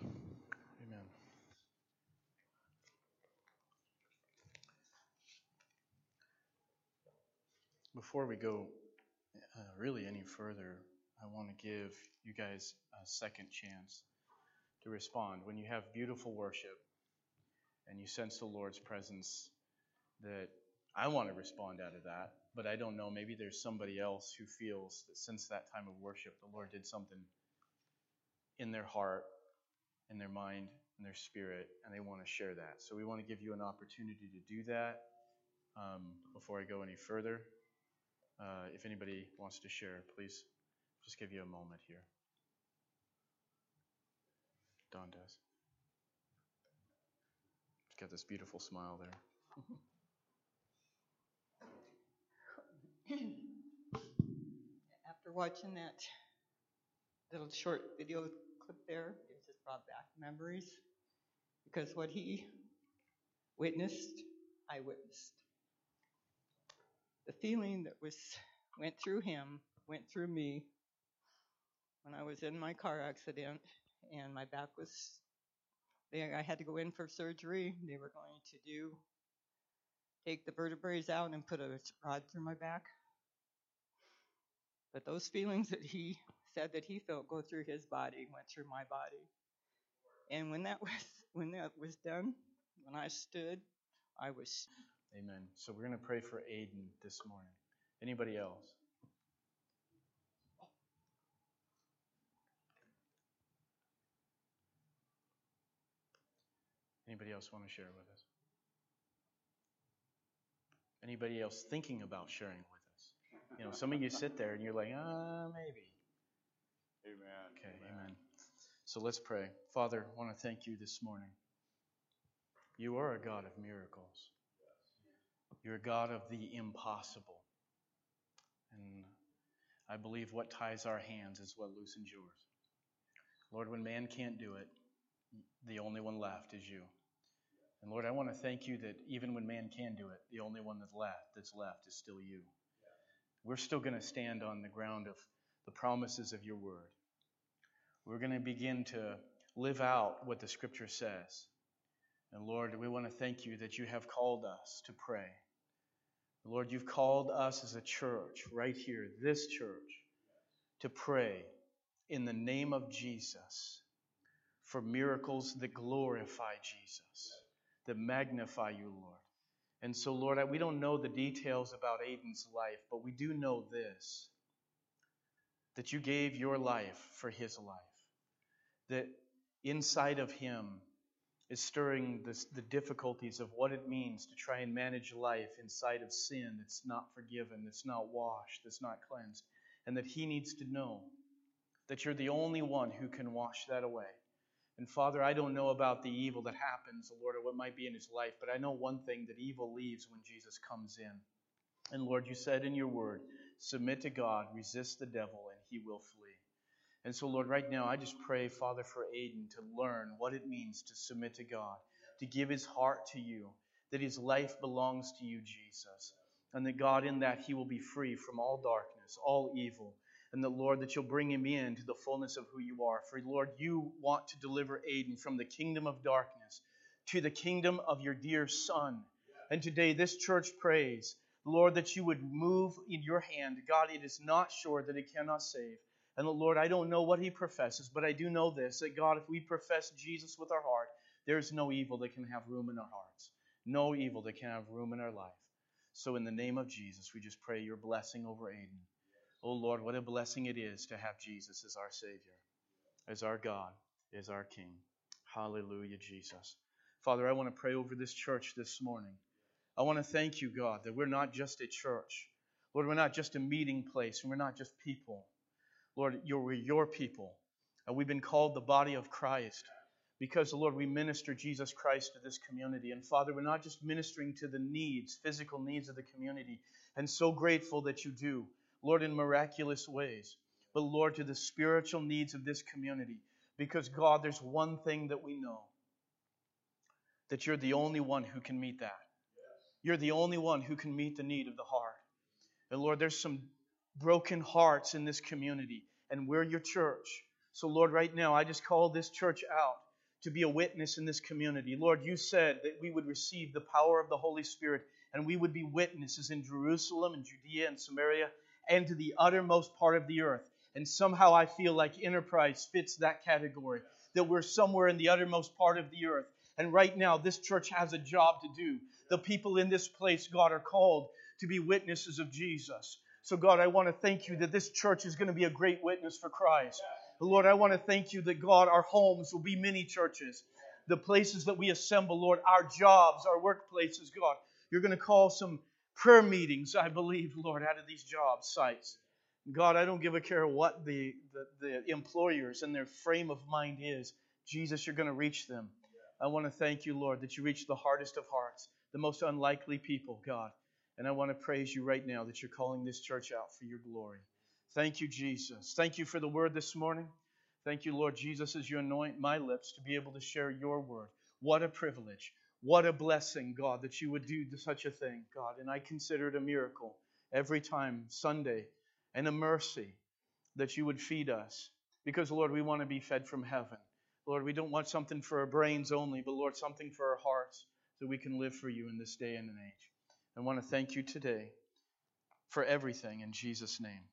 Amen. Before we go uh, really any further, I want to give you guys a second chance to respond. When you have beautiful worship and you sense the Lord's presence, that I want to respond out of that, but I don't know. Maybe there's somebody else who feels that since that time of worship, the Lord did something in their heart, in their mind, and their spirit, and they want to share that. So we want to give you an opportunity to do that um, before I go any further. Uh, if anybody wants to share, please just give you a moment here. Don does. He's got this beautiful smile there. After watching that little short video clip there, brought back memories because what he witnessed, I witnessed. The feeling that was went through him went through me when I was in my car accident and my back was I had to go in for surgery. They were going to do take the vertebrae out and put a rod through my back. But those feelings that he said that he felt go through his body went through my body. And when that was when that was done, when I stood, I was Amen. So we're going to pray for Aiden this morning. Anybody else? Anybody else want to share with us? Anybody else thinking about sharing with us? You know, some of you sit there and you're like, ah, maybe. Amen. Okay, amen. So let's pray. Father, I want to thank you this morning. You are a God of miracles. You're a God of the impossible. And I believe what ties our hands is what loosens yours. Lord, when man can't do it, the only one left is you. And Lord, I want to thank you that even when man can do it, the only one that's left that's left is still you. We're still going to stand on the ground of the promises of your word. We're going to begin to live out what the scripture says. And Lord, we want to thank you that you have called us to pray. Lord, you've called us as a church right here, this church, to pray in the name of Jesus for miracles that glorify Jesus, that magnify you, Lord. And so, Lord, we don't know the details about Aiden's life, but we do know this that you gave your life for his life, that inside of him is stirring this, the difficulties of what it means to try and manage life inside of sin that's not forgiven, that's not washed, that's not cleansed, and that he needs to know that you're the only one who can wash that away. And Father, I don't know about the evil that happens, Lord, or what might be in his life, but I know one thing that evil leaves when Jesus comes in. And Lord, you said in your word, submit to God, resist the devil, and he will flee. And so, Lord, right now, I just pray, Father, for Aiden to learn what it means to submit to God, to give his heart to you, that his life belongs to you, Jesus. And that, God, in that, he will be free from all darkness, all evil. And that, Lord, that you'll bring him in to the fullness of who you are. For, Lord, you want to deliver Aiden from the kingdom of darkness to the kingdom of your dear Son. And today, this church prays, Lord, that you would move in your hand. God, it is not sure that it cannot save. And the Lord, I don't know what he professes, but I do know this that God, if we profess Jesus with our heart, there's no evil that can have room in our hearts, no evil that can have room in our life. So, in the name of Jesus, we just pray your blessing over Aiden. Oh Lord, what a blessing it is to have Jesus as our Savior, as our God, as our King. Hallelujah, Jesus. Father, I want to pray over this church this morning. I want to thank you, God, that we're not just a church. Lord, we're not just a meeting place, and we're not just people. Lord, you're your people. And we've been called the body of Christ because, Lord, we minister Jesus Christ to this community. And Father, we're not just ministering to the needs, physical needs of the community, and so grateful that you do, Lord, in miraculous ways, but Lord, to the spiritual needs of this community. Because, God, there's one thing that we know that you're the only one who can meet that. You're the only one who can meet the need of the heart. And Lord, there's some broken hearts in this community, and we're your church. So, Lord, right now, I just call this church out to be a witness in this community. Lord, you said that we would receive the power of the Holy Spirit and we would be witnesses in Jerusalem and Judea and Samaria and to the uttermost part of the earth. And somehow I feel like Enterprise fits that category, that we're somewhere in the uttermost part of the earth. And right now, this church has a job to do. The people in this place, God, are called to be witnesses of Jesus. So, God, I want to thank you that this church is going to be a great witness for Christ. Lord, I want to thank you that, God, our homes will be many churches. The places that we assemble, Lord, our jobs, our workplaces, God. You're going to call some prayer meetings, I believe, Lord, out of these job sites. God, I don't give a care what the, the, the employers and their frame of mind is. Jesus, you're going to reach them. I want to thank you, Lord, that you reach the hardest of hearts, the most unlikely people, God. And I want to praise you right now that you're calling this church out for your glory. Thank you, Jesus. Thank you for the word this morning. Thank you, Lord Jesus, as you anoint my lips to be able to share your word. What a privilege. What a blessing, God, that you would do such a thing, God. And I consider it a miracle every time, Sunday, and a mercy that you would feed us. Because, Lord, we want to be fed from heaven. Lord, we don't want something for our brains only, but, Lord, something for our hearts so we can live for you in this day and an age. I want to thank you today for everything in Jesus' name.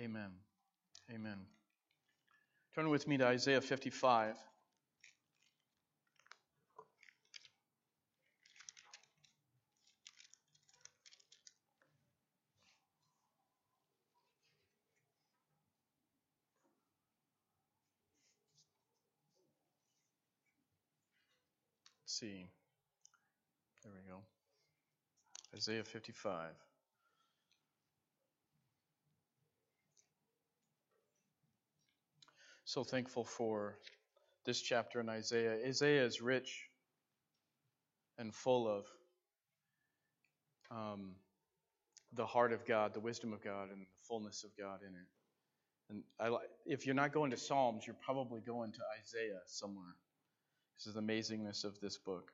Amen. Amen. Turn with me to Isaiah 55. see. There we go. Isaiah 55. So thankful for this chapter in Isaiah. Isaiah is rich and full of um, the heart of God, the wisdom of God, and the fullness of God in it. And I, if you're not going to Psalms, you're probably going to Isaiah somewhere. This is the amazingness of this book.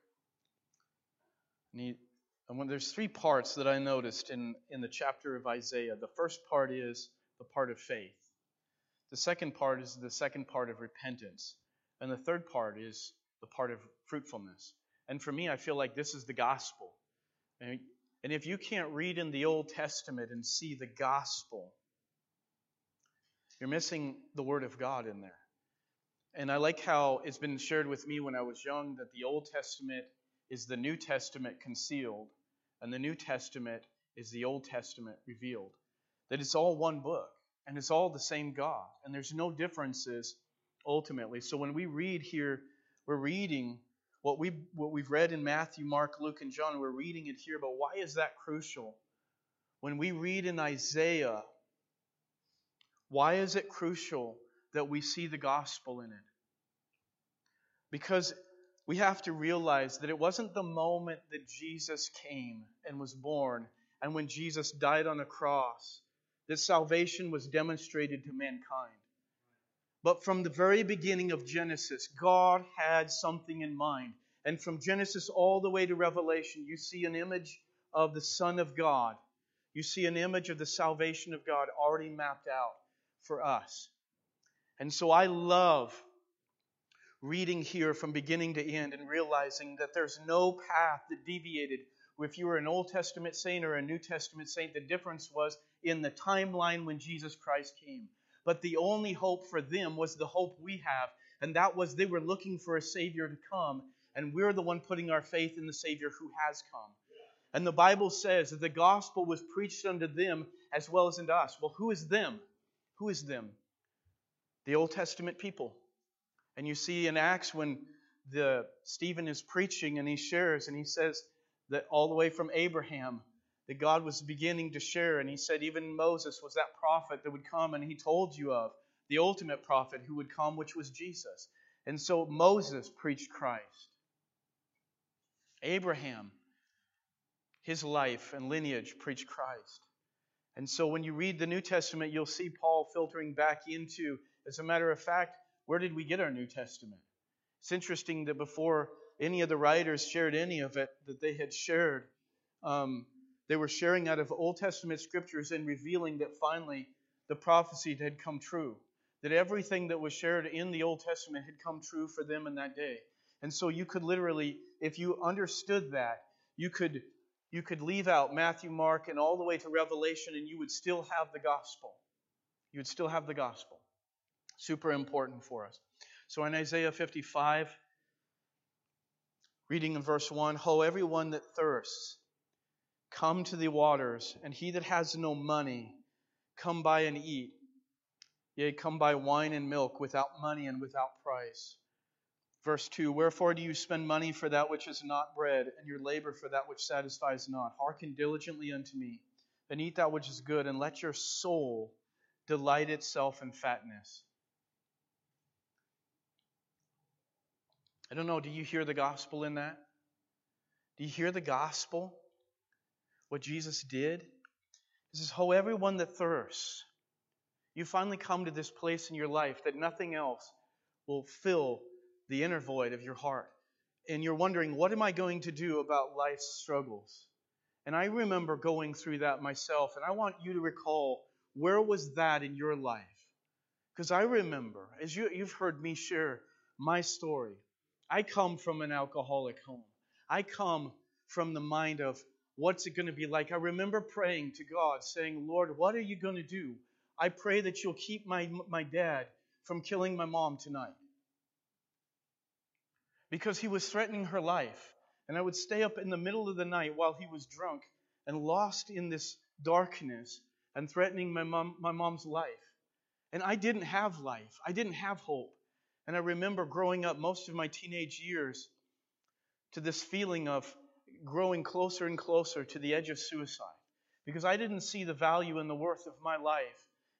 And, and when there's three parts that I noticed in, in the chapter of Isaiah. The first part is the part of faith. The second part is the second part of repentance. And the third part is the part of fruitfulness. And for me, I feel like this is the gospel. And, and if you can't read in the Old Testament and see the gospel, you're missing the Word of God in there. And I like how it's been shared with me when I was young that the Old Testament is the New Testament concealed, and the New Testament is the Old Testament revealed. That it's all one book, and it's all the same God, and there's no differences ultimately. So when we read here, we're reading what we what we've read in Matthew, Mark, Luke, and John. We're reading it here, but why is that crucial? When we read in Isaiah, why is it crucial that we see the gospel in it. Because we have to realize that it wasn't the moment that Jesus came and was born and when Jesus died on a cross that salvation was demonstrated to mankind. But from the very beginning of Genesis, God had something in mind. And from Genesis all the way to Revelation, you see an image of the Son of God. You see an image of the salvation of God already mapped out for us. And so I love reading here from beginning to end and realizing that there's no path that deviated. If you were an Old Testament saint or a New Testament saint, the difference was in the timeline when Jesus Christ came. But the only hope for them was the hope we have, and that was they were looking for a Savior to come, and we're the one putting our faith in the Savior who has come. And the Bible says that the gospel was preached unto them as well as unto us. Well, who is them? Who is them? the Old Testament people. And you see in Acts when the Stephen is preaching and he shares and he says that all the way from Abraham that God was beginning to share and he said even Moses was that prophet that would come and he told you of the ultimate prophet who would come which was Jesus. And so Moses preached Christ. Abraham his life and lineage preached Christ. And so when you read the New Testament you'll see Paul filtering back into as a matter of fact, where did we get our New Testament? It's interesting that before any of the writers shared any of it that they had shared, um, they were sharing out of Old Testament scriptures and revealing that finally the prophecy had come true. that everything that was shared in the Old Testament had come true for them in that day. And so you could literally, if you understood that, you could you could leave out Matthew, Mark, and all the way to Revelation, and you would still have the gospel. You would still have the gospel. Super important for us. So in Isaiah 55, reading in verse 1 Ho, everyone that thirsts, come to the waters, and he that has no money, come buy and eat. Yea, come buy wine and milk without money and without price. Verse 2 Wherefore do you spend money for that which is not bread, and your labor for that which satisfies not? Hearken diligently unto me, and eat that which is good, and let your soul delight itself in fatness. I don't know, do you hear the gospel in that? Do you hear the gospel? What Jesus did? He says, Ho, everyone that thirsts. You finally come to this place in your life that nothing else will fill the inner void of your heart. And you're wondering, what am I going to do about life's struggles? And I remember going through that myself, and I want you to recall where was that in your life? Because I remember, as you, you've heard me share my story, I come from an alcoholic home. I come from the mind of what's it going to be like. I remember praying to God, saying, Lord, what are you going to do? I pray that you'll keep my, my dad from killing my mom tonight. Because he was threatening her life. And I would stay up in the middle of the night while he was drunk and lost in this darkness and threatening my, mom, my mom's life. And I didn't have life, I didn't have hope. And I remember growing up most of my teenage years to this feeling of growing closer and closer to the edge of suicide because I didn't see the value and the worth of my life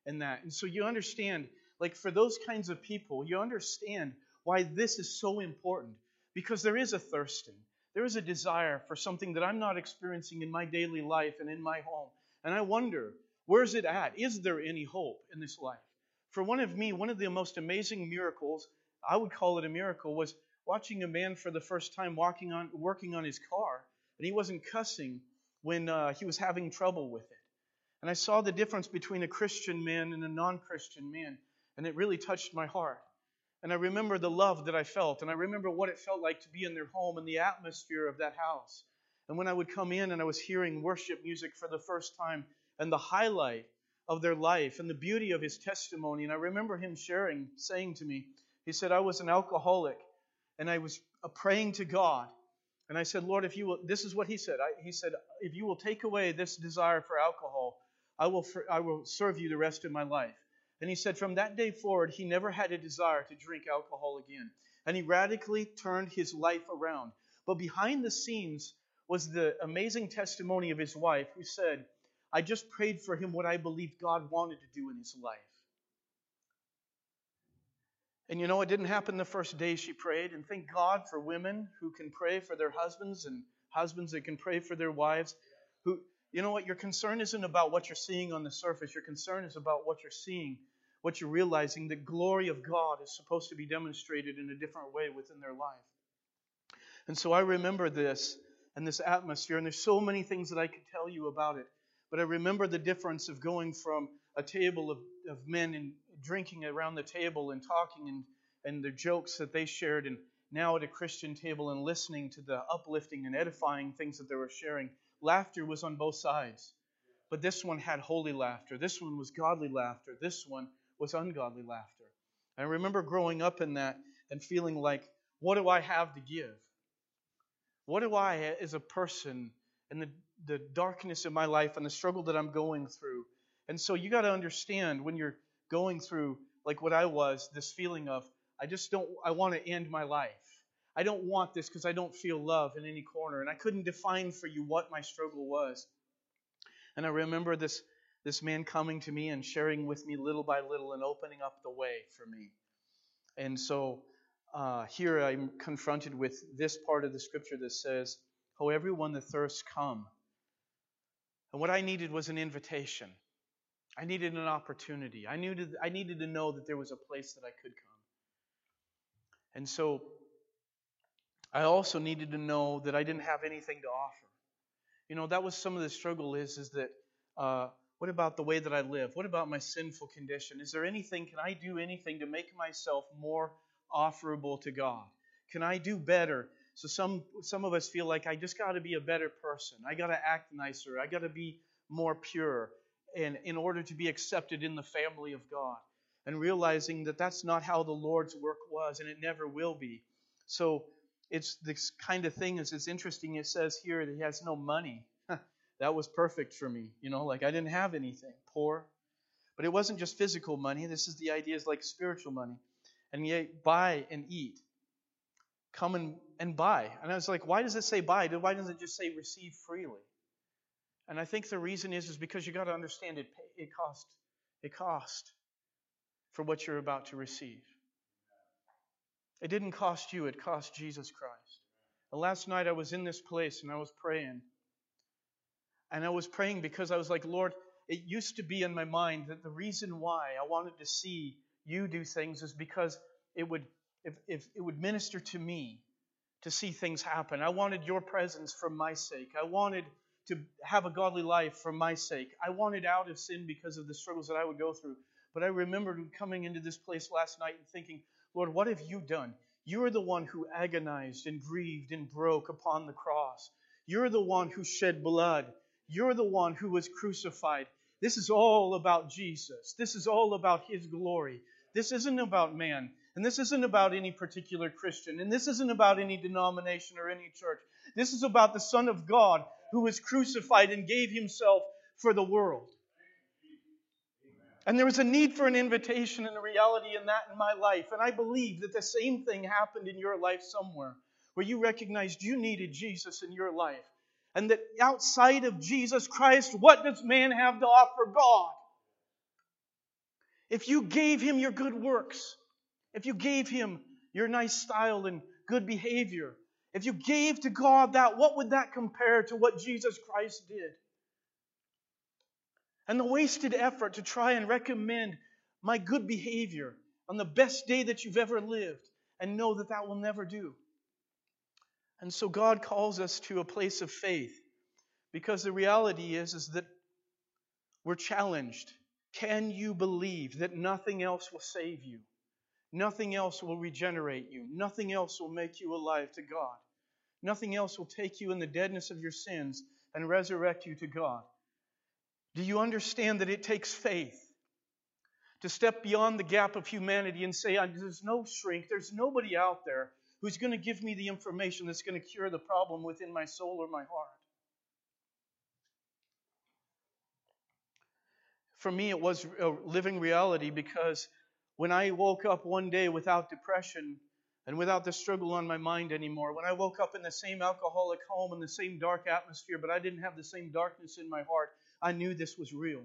in that. And so you understand, like for those kinds of people, you understand why this is so important because there is a thirsting. There is a desire for something that I'm not experiencing in my daily life and in my home. And I wonder, where's it at? Is there any hope in this life? For one of me, one of the most amazing miracles, I would call it a miracle, was watching a man for the first time walking on, working on his car, and he wasn't cussing when uh, he was having trouble with it. And I saw the difference between a Christian man and a non Christian man, and it really touched my heart. And I remember the love that I felt, and I remember what it felt like to be in their home and the atmosphere of that house. And when I would come in and I was hearing worship music for the first time, and the highlight of their life and the beauty of his testimony. And I remember him sharing, saying to me, he said, I was an alcoholic and I was uh, praying to God. And I said, Lord, if you will, this is what he said. I, he said, if you will take away this desire for alcohol, I will, I will serve you the rest of my life. And he said, from that day forward, he never had a desire to drink alcohol again. And he radically turned his life around. But behind the scenes was the amazing testimony of his wife, who said, I just prayed for him what I believed God wanted to do in his life. And you know, it didn't happen the first day she prayed. And thank God for women who can pray for their husbands and husbands that can pray for their wives. Who, you know what, your concern isn't about what you're seeing on the surface. Your concern is about what you're seeing, what you're realizing. The glory of God is supposed to be demonstrated in a different way within their life. And so I remember this and this atmosphere, and there's so many things that I could tell you about it. But I remember the difference of going from a table of, of men and drinking around the table and talking and, and the jokes that they shared, and now at a Christian table and listening to the uplifting and edifying things that they were sharing. Laughter was on both sides. But this one had holy laughter. This one was godly laughter. This one was ungodly laughter. I remember growing up in that and feeling like, what do I have to give? What do I, as a person, and the the darkness in my life and the struggle that I'm going through. And so you got to understand when you're going through like what I was, this feeling of I just don't I want to end my life. I don't want this because I don't feel love in any corner. And I couldn't define for you what my struggle was. And I remember this this man coming to me and sharing with me little by little and opening up the way for me. And so uh, here I'm confronted with this part of the scripture that says, "How everyone that thirsts come." And what I needed was an invitation. I needed an opportunity. I needed, I needed to know that there was a place that I could come. And so I also needed to know that I didn't have anything to offer. You know, that was some of the struggle is, is that uh, What about the way that I live? What about my sinful condition? Is there anything, can I do anything to make myself more offerable to God? Can I do better? So some some of us feel like I just got to be a better person. I got to act nicer. I got to be more pure and in order to be accepted in the family of God. And realizing that that's not how the Lord's work was and it never will be. So it's this kind of thing is it's interesting it says here that he has no money that was perfect for me. You know, like I didn't have anything, poor. But it wasn't just physical money. This is the idea is like spiritual money. And yet, buy and eat. Come and, and buy. And I was like, why does it say buy? Why doesn't it just say receive freely? And I think the reason is is because you got to understand it. It cost. It cost for what you're about to receive. It didn't cost you. It cost Jesus Christ. And last night I was in this place and I was praying. And I was praying because I was like, Lord, it used to be in my mind that the reason why I wanted to see you do things is because it would if, if it would minister to me to see things happen. I wanted your presence for my sake. I wanted to have a godly life for my sake. I wanted out of sin because of the struggles that I would go through. But I remembered coming into this place last night and thinking, Lord, what have you done? You are the one who agonized and grieved and broke upon the cross. You're the one who shed blood. You're the one who was crucified. This is all about Jesus. This is all about His glory. This isn't about man. And this isn't about any particular Christian. And this isn't about any denomination or any church. This is about the Son of God who was crucified and gave Himself for the world. And there was a need for an invitation and a reality in that in my life. And I believe that the same thing happened in your life somewhere, where you recognized you needed Jesus in your life and that outside of Jesus Christ, what does man have to offer God? If you gave him your good works, if you gave him your nice style and good behavior, if you gave to God that, what would that compare to what Jesus Christ did? And the wasted effort to try and recommend my good behavior on the best day that you've ever lived and know that that will never do. And so God calls us to a place of faith because the reality is, is that we're challenged. Can you believe that nothing else will save you? Nothing else will regenerate you. Nothing else will make you alive to God. Nothing else will take you in the deadness of your sins and resurrect you to God. Do you understand that it takes faith to step beyond the gap of humanity and say, There's no shrink, there's nobody out there who's going to give me the information that's going to cure the problem within my soul or my heart. For me, it was a living reality because when I woke up one day without depression and without the struggle on my mind anymore, when I woke up in the same alcoholic home in the same dark atmosphere, but I didn't have the same darkness in my heart, I knew this was real.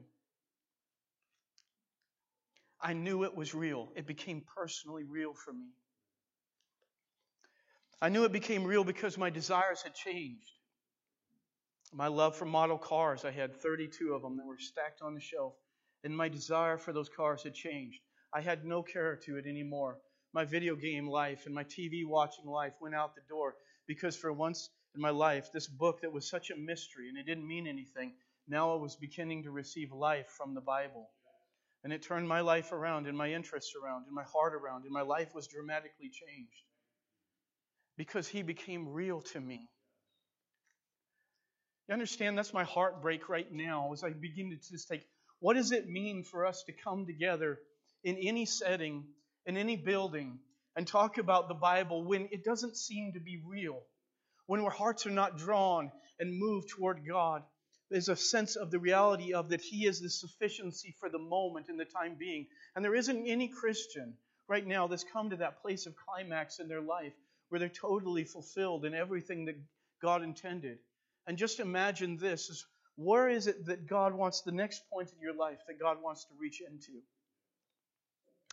I knew it was real. It became personally real for me. I knew it became real because my desires had changed. My love for model cars, I had 32 of them that were stacked on the shelf, and my desire for those cars had changed. I had no care to it anymore. My video game life and my TV watching life went out the door because for once in my life, this book that was such a mystery and it didn't mean anything, now I was beginning to receive life from the Bible. And it turned my life around and my interests around and my heart around, and my life was dramatically changed because he became real to me. You understand? That's my heartbreak right now as I begin to just think, what does it mean for us to come together in any setting, in any building, and talk about the Bible when it doesn't seem to be real? When our hearts are not drawn and moved toward God? There's a sense of the reality of that He is the sufficiency for the moment and the time being. And there isn't any Christian right now that's come to that place of climax in their life where they're totally fulfilled in everything that God intended. And just imagine this is where is it that God wants the next point in your life that God wants to reach into?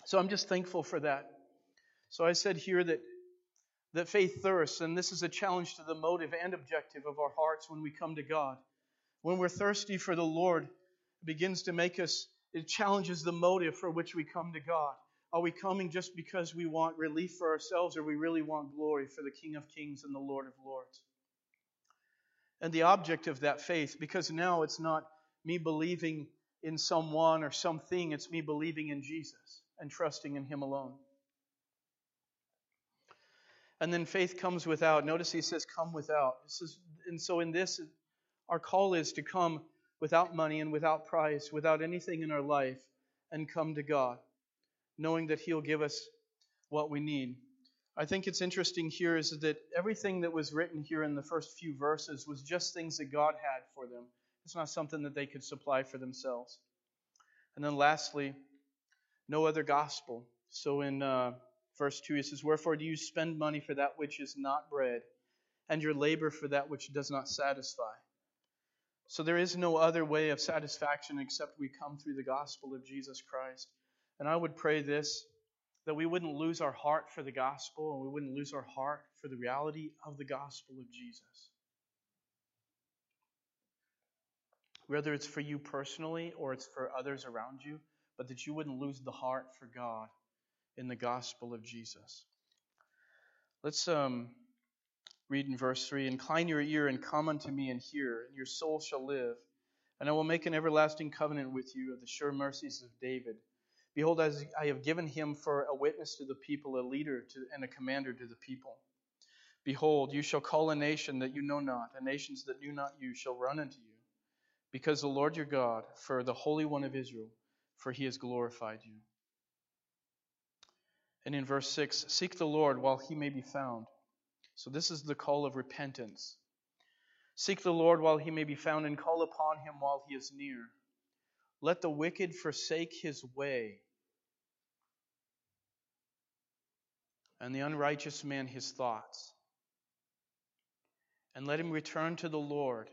So I'm just thankful for that. So I said here that that faith thirsts, and this is a challenge to the motive and objective of our hearts when we come to God. When we're thirsty for the Lord, it begins to make us, it challenges the motive for which we come to God. Are we coming just because we want relief for ourselves or we really want glory for the King of Kings and the Lord of Lords? And the object of that faith, because now it's not me believing in someone or something, it's me believing in Jesus and trusting in Him alone. And then faith comes without. Notice he says, come without. This is, and so in this, our call is to come without money and without price, without anything in our life, and come to God, knowing that He'll give us what we need. I think it's interesting here is that everything that was written here in the first few verses was just things that God had for them. It's not something that they could supply for themselves. And then lastly, no other gospel. So in uh, verse 2, he says, Wherefore do you spend money for that which is not bread, and your labor for that which does not satisfy? So there is no other way of satisfaction except we come through the gospel of Jesus Christ. And I would pray this that we wouldn't lose our heart for the gospel and we wouldn't lose our heart for the reality of the gospel of Jesus. Whether it's for you personally or it's for others around you, but that you wouldn't lose the heart for God in the gospel of Jesus. Let's um, read in verse 3 Incline your ear and come unto me and hear, and your soul shall live. And I will make an everlasting covenant with you of the sure mercies of David. Behold, as I have given him for a witness to the people, a leader to, and a commander to the people. Behold, you shall call a nation that you know not, and nations that knew not you shall run unto you, because the Lord your God, for the Holy One of Israel, for he has glorified you. And in verse 6, seek the Lord while he may be found. So this is the call of repentance. Seek the Lord while he may be found, and call upon him while he is near. Let the wicked forsake his way, and the unrighteous man his thoughts. And let him return to the Lord,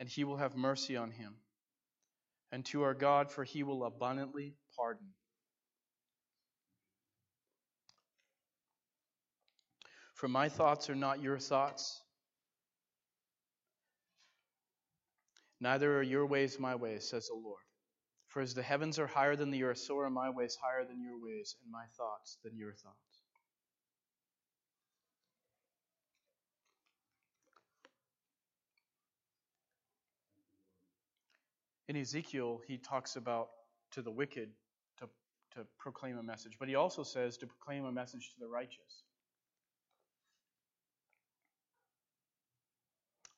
and he will have mercy on him, and to our God, for he will abundantly pardon. For my thoughts are not your thoughts, neither are your ways my ways, says the Lord. For as the heavens are higher than the earth, so are my ways higher than your ways, and my thoughts than your thoughts. In Ezekiel, he talks about to the wicked to, to proclaim a message, but he also says to proclaim a message to the righteous.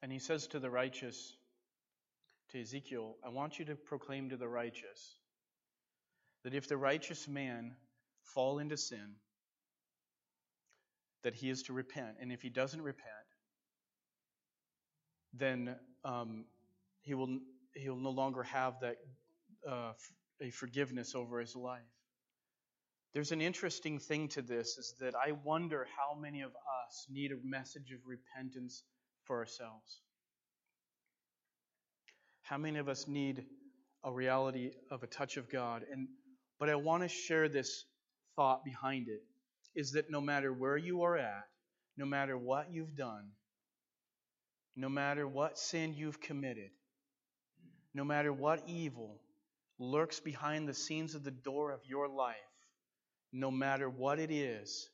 And he says to the righteous, to Ezekiel, I want you to proclaim to the righteous that if the righteous man fall into sin, that he is to repent. And if he doesn't repent, then um, he will he'll no longer have that uh, a forgiveness over his life. There's an interesting thing to this is that I wonder how many of us need a message of repentance for ourselves. How many of us need a reality of a touch of God? And but I want to share this thought behind it is that no matter where you are at, no matter what you've done, no matter what sin you've committed, no matter what evil lurks behind the scenes of the door of your life, no matter what it is,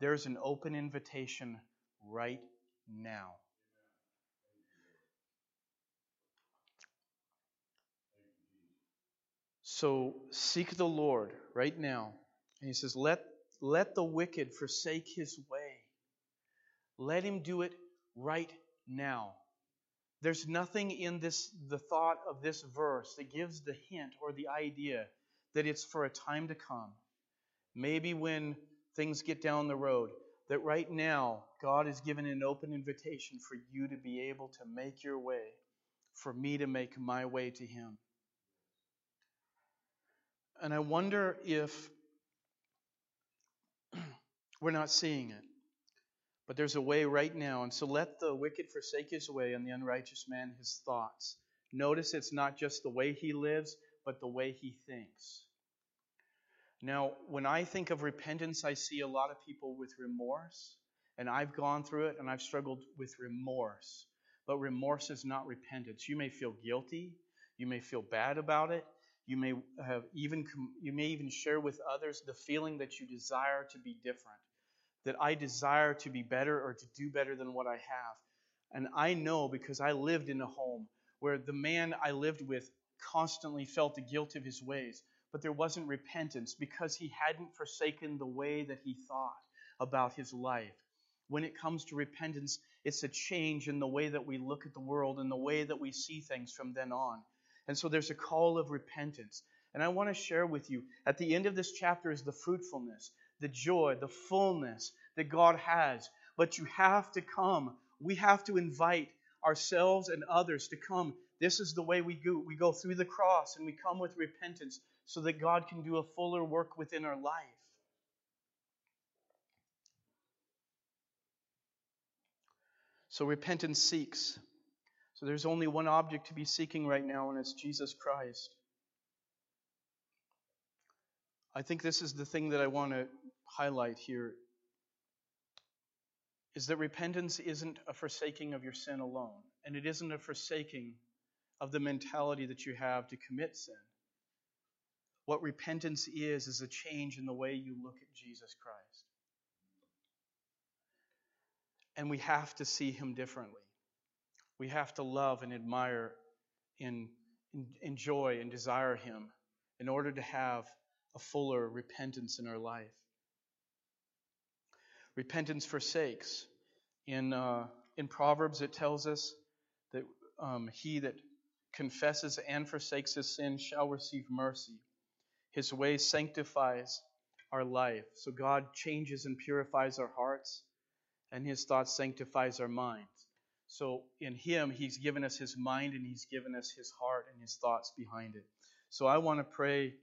there's an open invitation right now. So seek the Lord right now. And he says, let, let the wicked forsake his way. Let him do it right now. There's nothing in this the thought of this verse that gives the hint or the idea that it's for a time to come. Maybe when things get down the road, that right now God has given an open invitation for you to be able to make your way, for me to make my way to Him. And I wonder if we're not seeing it. But there's a way right now. And so let the wicked forsake his way and the unrighteous man his thoughts. Notice it's not just the way he lives, but the way he thinks. Now, when I think of repentance, I see a lot of people with remorse. And I've gone through it and I've struggled with remorse. But remorse is not repentance. You may feel guilty. You may feel bad about it. You may have even you may even share with others the feeling that you desire to be different that I desire to be better or to do better than what I have. And I know because I lived in a home where the man I lived with constantly felt the guilt of his ways, but there wasn't repentance because he hadn't forsaken the way that he thought about his life. When it comes to repentance, it's a change in the way that we look at the world and the way that we see things from then on. And so there's a call of repentance. And I want to share with you at the end of this chapter is the fruitfulness, the joy, the fullness that God has. But you have to come. We have to invite ourselves and others to come. This is the way we go. We go through the cross and we come with repentance so that God can do a fuller work within our life. So repentance seeks. So there's only one object to be seeking right now, and it's Jesus Christ. I think this is the thing that I want to highlight here is that repentance isn't a forsaking of your sin alone, and it isn't a forsaking of the mentality that you have to commit sin. What repentance is, is a change in the way you look at Jesus Christ. And we have to see him differently. We have to love and admire and enjoy and desire him in order to have a fuller repentance in our life. Repentance forsakes. In, uh, in Proverbs, it tells us that um, he that confesses and forsakes his sin shall receive mercy. His way sanctifies our life. So God changes and purifies our hearts, and his thoughts sanctifies our minds. So in him, he's given us his mind and he's given us his heart and his thoughts behind it. So I want to pray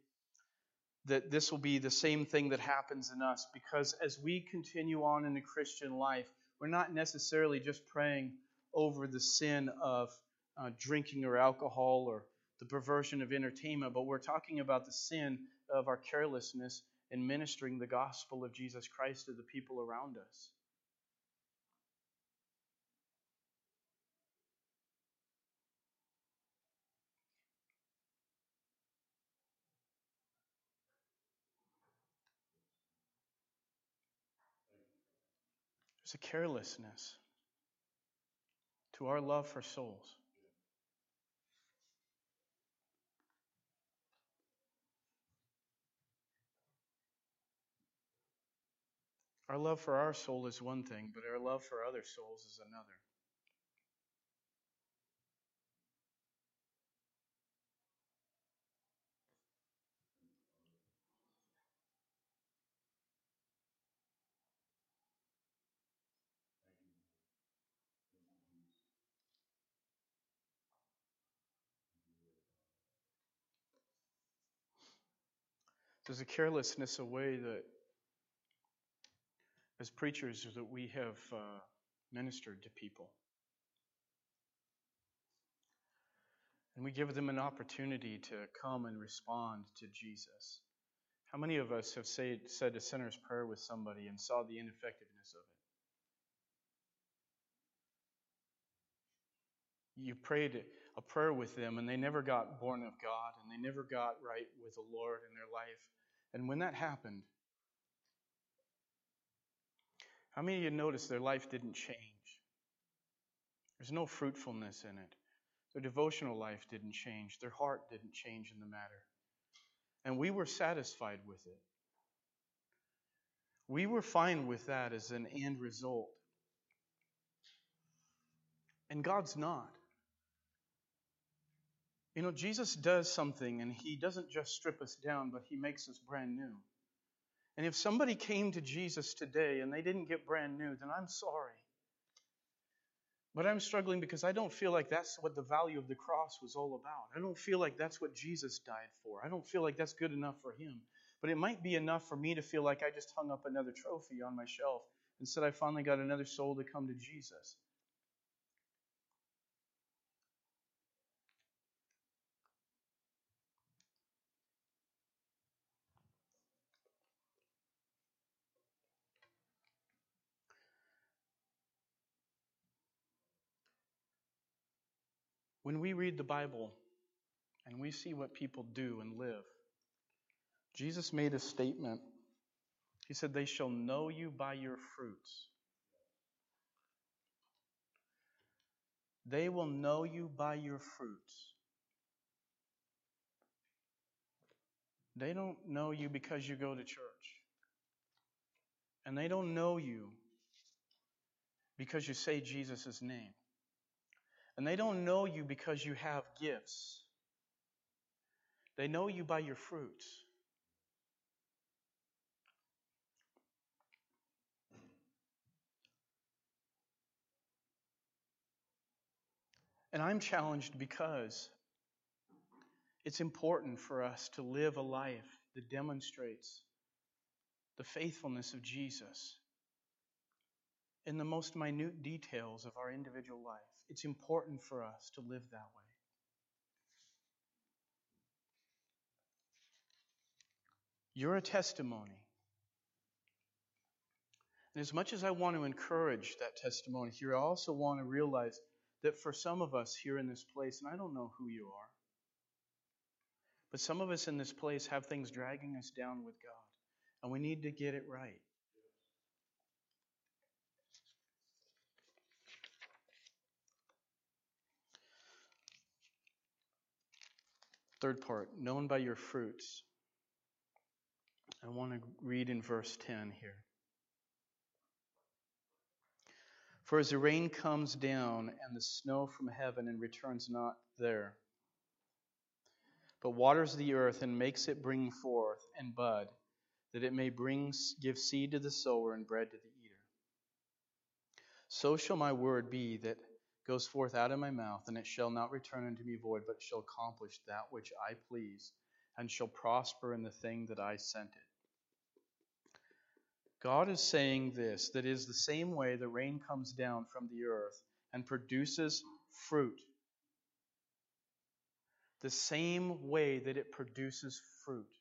that this will be the same thing that happens in us because as we continue on in the Christian life, we're not necessarily just praying over the sin of uh, drinking or alcohol or the perversion of entertainment, but we're talking about the sin of our carelessness in ministering the gospel of Jesus Christ to the people around us. There's a carelessness to our love for souls. Our love for our soul is one thing, but our love for other souls is another. There's a carelessness away that, as preachers, that we have uh, ministered to people. And we give them an opportunity to come and respond to Jesus. How many of us have say, said a sinner's prayer with somebody and saw the ineffectiveness of it? You prayed a prayer with them and they never got born of God and they never got right with the Lord in their life. And when that happened, how many of you noticed their life didn't change? There's no fruitfulness in it. Their devotional life didn't change. Their heart didn't change in the matter. And we were satisfied with it. We were fine with that as an end result. And God's not. You know, Jesus does something and he doesn't just strip us down, but he makes us brand new. And if somebody came to Jesus today and they didn't get brand new, then I'm sorry. But I'm struggling because I don't feel like that's what the value of the cross was all about. I don't feel like that's what Jesus died for. I don't feel like that's good enough for him. But it might be enough for me to feel like I just hung up another trophy on my shelf and said I finally got another soul to come to Jesus. When we read the Bible and we see what people do and live, Jesus made a statement. He said, They shall know you by your fruits. They will know you by your fruits. They don't know you because you go to church. And they don't know you because you say Jesus' name. And they don't know you because you have gifts. They know you by your fruits. And I'm challenged because it's important for us to live a life that demonstrates the faithfulness of Jesus in the most minute details of our individual life. It's important for us to live that way. You're a testimony. And as much as I want to encourage that testimony here, I also want to realize that for some of us here in this place, and I don't know who you are, but some of us in this place have things dragging us down with God, and we need to get it right. Third part, known by your fruits. I want to read in verse 10 here. For as the rain comes down and the snow from heaven and returns not there, but waters the earth and makes it bring forth and bud, that it may bring give seed to the sower and bread to the eater. So shall my word be that goes forth out of my mouth, and it shall not return unto me void, but shall accomplish that which I please, and shall prosper in the thing that I sent it. God is saying this that is the same way the rain comes down from the earth and produces fruit. The same way that it produces fruit.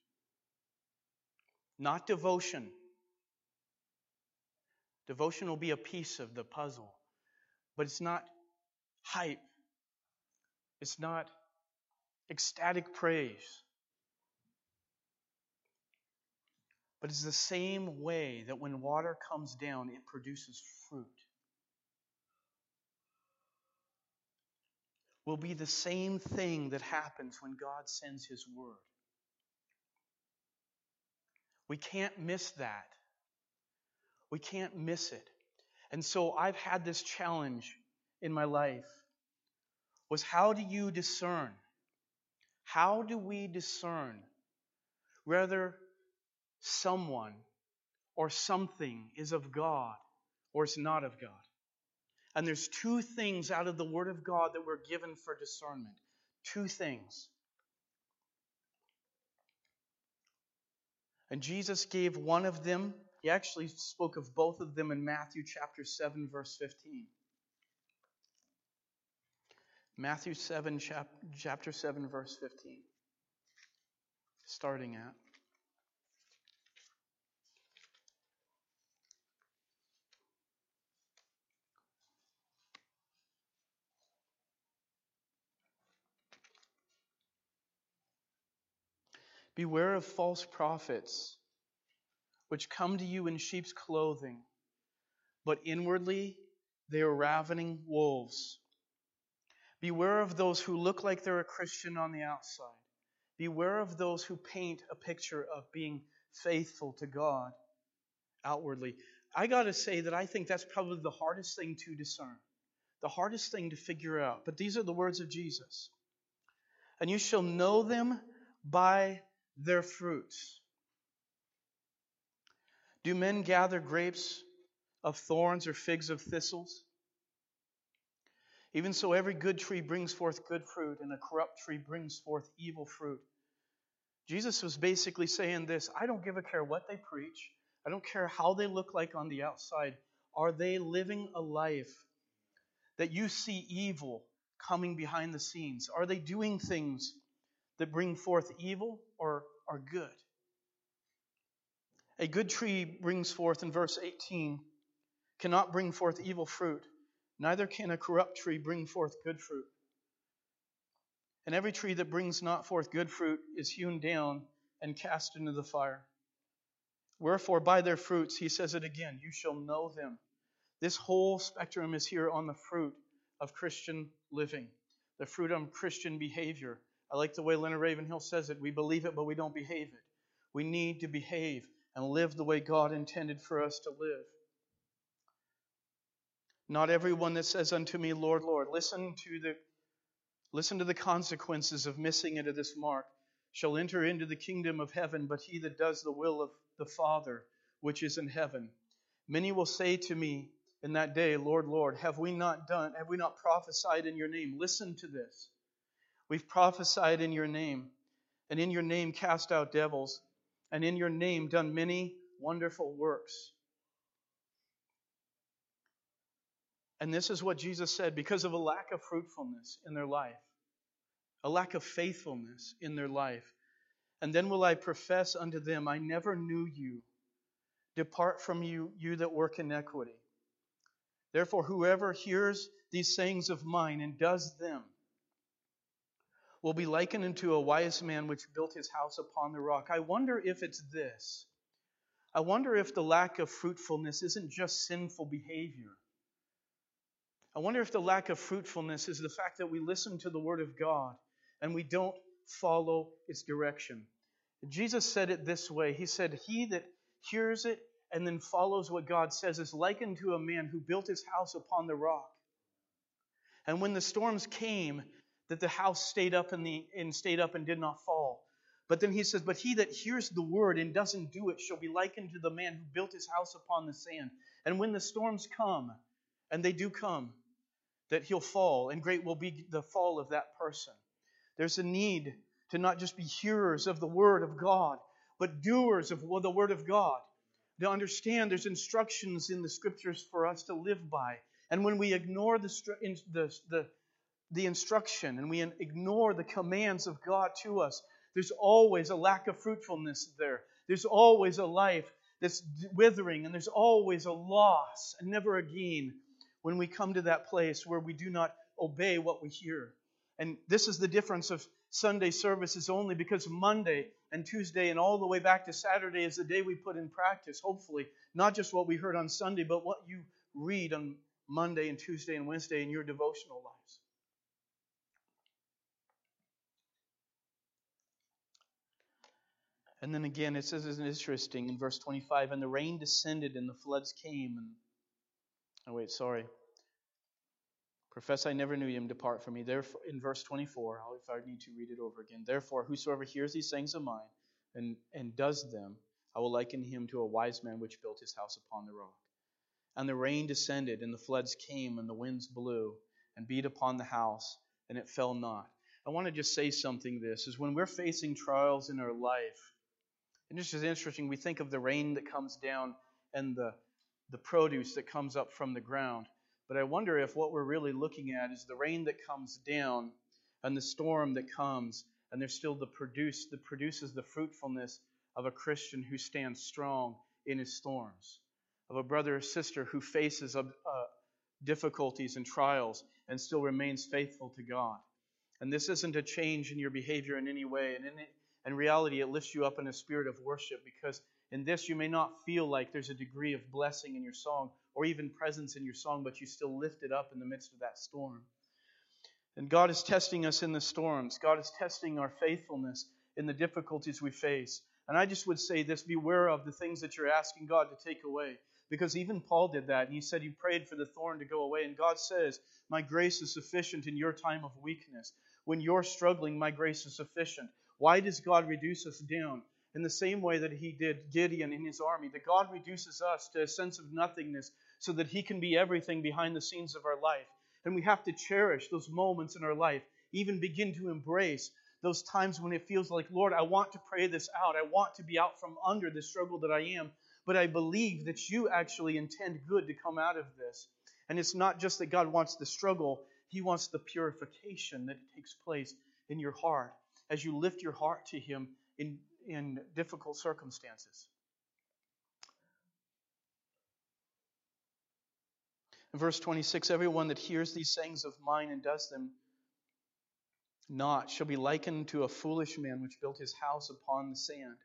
Not devotion. Devotion will be a piece of the puzzle, but it's not hype. It's not ecstatic praise. But it's the same way that when water comes down, it produces fruit. Will be the same thing that happens when God sends His Word. We can't miss that. We can't miss it. And so I've had this challenge in my life was how do you discern? How do we discern whether someone or something is of God or it's not of God? And there's two things out of the Word of God that we're given for discernment. Two things. And Jesus gave one of them. He actually spoke of both of them in Matthew chapter 7, verse 15. Matthew 7, chap- chapter 7, verse 15. Starting at. Beware of false prophets, which come to you in sheep's clothing, but inwardly they are ravening wolves. Beware of those who look like they're a Christian on the outside. Beware of those who paint a picture of being faithful to God outwardly. I got to say that I think that's probably the hardest thing to discern, the hardest thing to figure out. But these are the words of Jesus. And you shall know them by their fruits. Do men gather grapes of thorns or figs of thistles? Even so, every good tree brings forth good fruit, and a corrupt tree brings forth evil fruit. Jesus was basically saying this I don't give a care what they preach, I don't care how they look like on the outside. Are they living a life that you see evil coming behind the scenes? Are they doing things that bring forth evil or are good? A good tree brings forth, in verse 18, cannot bring forth evil fruit Neither can a corrupt tree bring forth good fruit. And every tree that brings not forth good fruit is hewn down and cast into the fire. Wherefore, by their fruits, he says it again, you shall know them. This whole spectrum is here on the fruit of Christian living, the fruit of Christian behavior. I like the way Leonard Ravenhill says it. We believe it, but we don't behave it. We need to behave and live the way God intended for us to live. Not everyone that says unto me, Lord, Lord, listen to the listen to the consequences of missing at this mark, shall enter into the kingdom of heaven, but he that does the will of the Father which is in heaven. Many will say to me in that day, Lord, Lord, have we not done, have we not prophesied in your name? Listen to this. We've prophesied in your name, and in your name cast out devils, and in your name done many wonderful works. And this is what Jesus said because of a lack of fruitfulness in their life, a lack of faithfulness in their life. And then will I profess unto them, I never knew you. Depart from you, you that work iniquity. Therefore, whoever hears these sayings of mine and does them will be likened unto a wise man which built his house upon the rock. I wonder if it's this. I wonder if the lack of fruitfulness isn't just sinful behavior. I wonder if the lack of fruitfulness is the fact that we listen to the Word of God and we don't follow its direction. Jesus said it this way He said, He that hears it and then follows what God says is likened to a man who built his house upon the rock. And when the storms came, that the house stayed up and, the, and stayed up and did not fall. But then he says, But he that hears the word and doesn't do it shall be likened to the man who built his house upon the sand. And when the storms come, and they do come, that he'll fall, and great will be the fall of that person. There's a need to not just be hearers of the word of God, but doers of the word of God. To understand there's instructions in the scriptures for us to live by. And when we ignore the, the, the, the instruction and we ignore the commands of God to us, there's always a lack of fruitfulness there. There's always a life that's withering, and there's always a loss and never a gain when we come to that place where we do not obey what we hear. And this is the difference of Sunday services only because Monday and Tuesday and all the way back to Saturday is the day we put in practice, hopefully, not just what we heard on Sunday, but what you read on Monday and Tuesday and Wednesday in your devotional lives. And then again, it says it's interesting in verse 25, and the rain descended and the floods came. And oh wait, sorry. Profess I never knew him, depart from me. Therefore, in verse 24, if I need to read it over again. Therefore, whosoever hears these sayings of mine and, and does them, I will liken him to a wise man which built his house upon the rock. And the rain descended, and the floods came, and the winds blew, and beat upon the house, and it fell not. I want to just say something this is when we're facing trials in our life, and this is interesting, we think of the rain that comes down and the, the produce that comes up from the ground. But I wonder if what we're really looking at is the rain that comes down and the storm that comes, and there's still the produce that produces the fruitfulness of a Christian who stands strong in his storms, of a brother or sister who faces uh, difficulties and trials and still remains faithful to God. And this isn't a change in your behavior in any way. And in, in reality, it lifts you up in a spirit of worship because in this you may not feel like there's a degree of blessing in your song, or even presence in your song, but you still lift it up in the midst of that storm. And God is testing us in the storms. God is testing our faithfulness in the difficulties we face. And I just would say this beware of the things that you're asking God to take away. Because even Paul did that. And he said he prayed for the thorn to go away. And God says, My grace is sufficient in your time of weakness. When you're struggling, my grace is sufficient. Why does God reduce us down? In the same way that he did Gideon in his army, that God reduces us to a sense of nothingness so that he can be everything behind the scenes of our life. And we have to cherish those moments in our life, even begin to embrace those times when it feels like, Lord, I want to pray this out. I want to be out from under the struggle that I am, but I believe that you actually intend good to come out of this. And it's not just that God wants the struggle, He wants the purification that takes place in your heart as you lift your heart to Him in in difficult circumstances. In verse 26, everyone that hears these sayings of mine and does them not shall be likened to a foolish man which built his house upon the sand.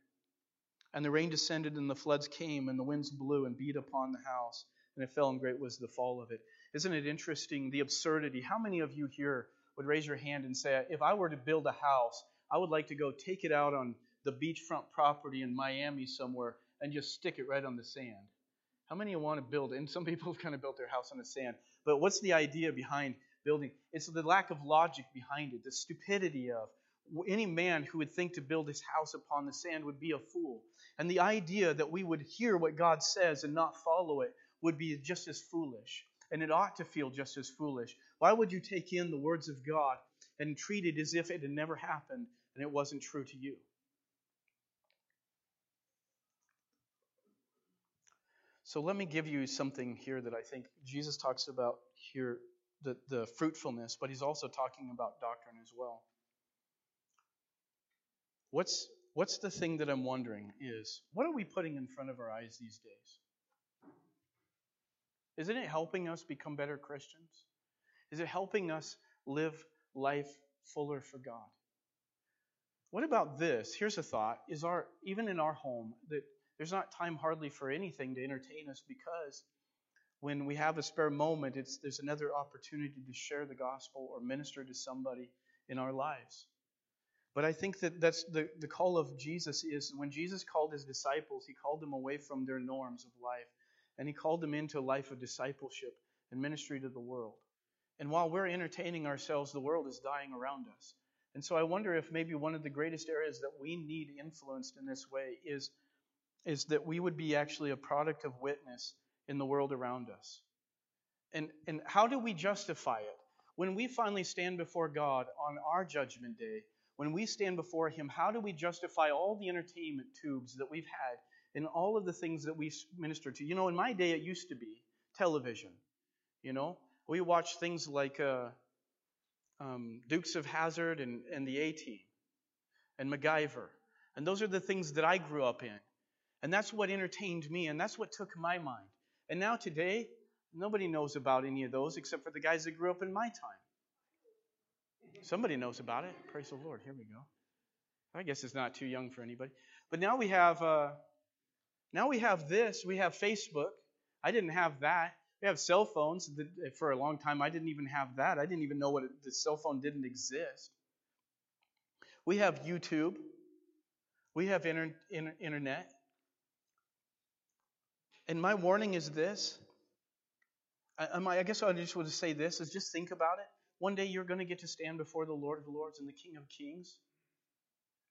And the rain descended, and the floods came, and the winds blew and beat upon the house, and it fell, and great was the fall of it. Isn't it interesting the absurdity? How many of you here would raise your hand and say, If I were to build a house, I would like to go take it out on the beachfront property in Miami somewhere and just stick it right on the sand? How many want to build? And some people have kind of built their house on the sand. But what's the idea behind building? It's the lack of logic behind it, the stupidity of any man who would think to build his house upon the sand would be a fool. And the idea that we would hear what God says and not follow it would be just as foolish. And it ought to feel just as foolish. Why would you take in the words of God and treat it as if it had never happened and it wasn't true to you? So let me give you something here that I think Jesus talks about here the, the fruitfulness, but he's also talking about doctrine as well. What's, what's the thing that I'm wondering is what are we putting in front of our eyes these days? Isn't it helping us become better Christians? Is it helping us live life fuller for God? What about this? Here's a thought: is our even in our home that there's not time hardly for anything to entertain us because when we have a spare moment, it's there's another opportunity to share the gospel or minister to somebody in our lives. But I think that that's the, the call of Jesus is when Jesus called his disciples, he called them away from their norms of life and he called them into a life of discipleship and ministry to the world. And while we're entertaining ourselves, the world is dying around us. And so I wonder if maybe one of the greatest areas that we need influenced in this way is, is that we would be actually a product of witness in the world around us. And, and how do we justify it? When we finally stand before God on our judgment day, when we stand before Him, how do we justify all the entertainment tubes that we've had and all of the things that we minister to. You know, in my day, it used to be television. You know, we watched things like uh, um, Dukes of Hazzard and, and the A Team and MacGyver. And those are the things that I grew up in. And that's what entertained me, and that's what took my mind. And now today, nobody knows about any of those except for the guys that grew up in my time. Somebody knows about it. Praise the Lord. Here we go. I guess it's not too young for anybody. But now we have uh, now we have this, we have Facebook. I didn't have that. We have cell phones. For a long time, I didn't even have that. I didn't even know what it, the cell phone didn't exist. We have YouTube. We have inter, inter, internet. And my warning is this. I, I guess I just want to say this is just think about it. One day you're going to get to stand before the Lord of Lords and the King of Kings.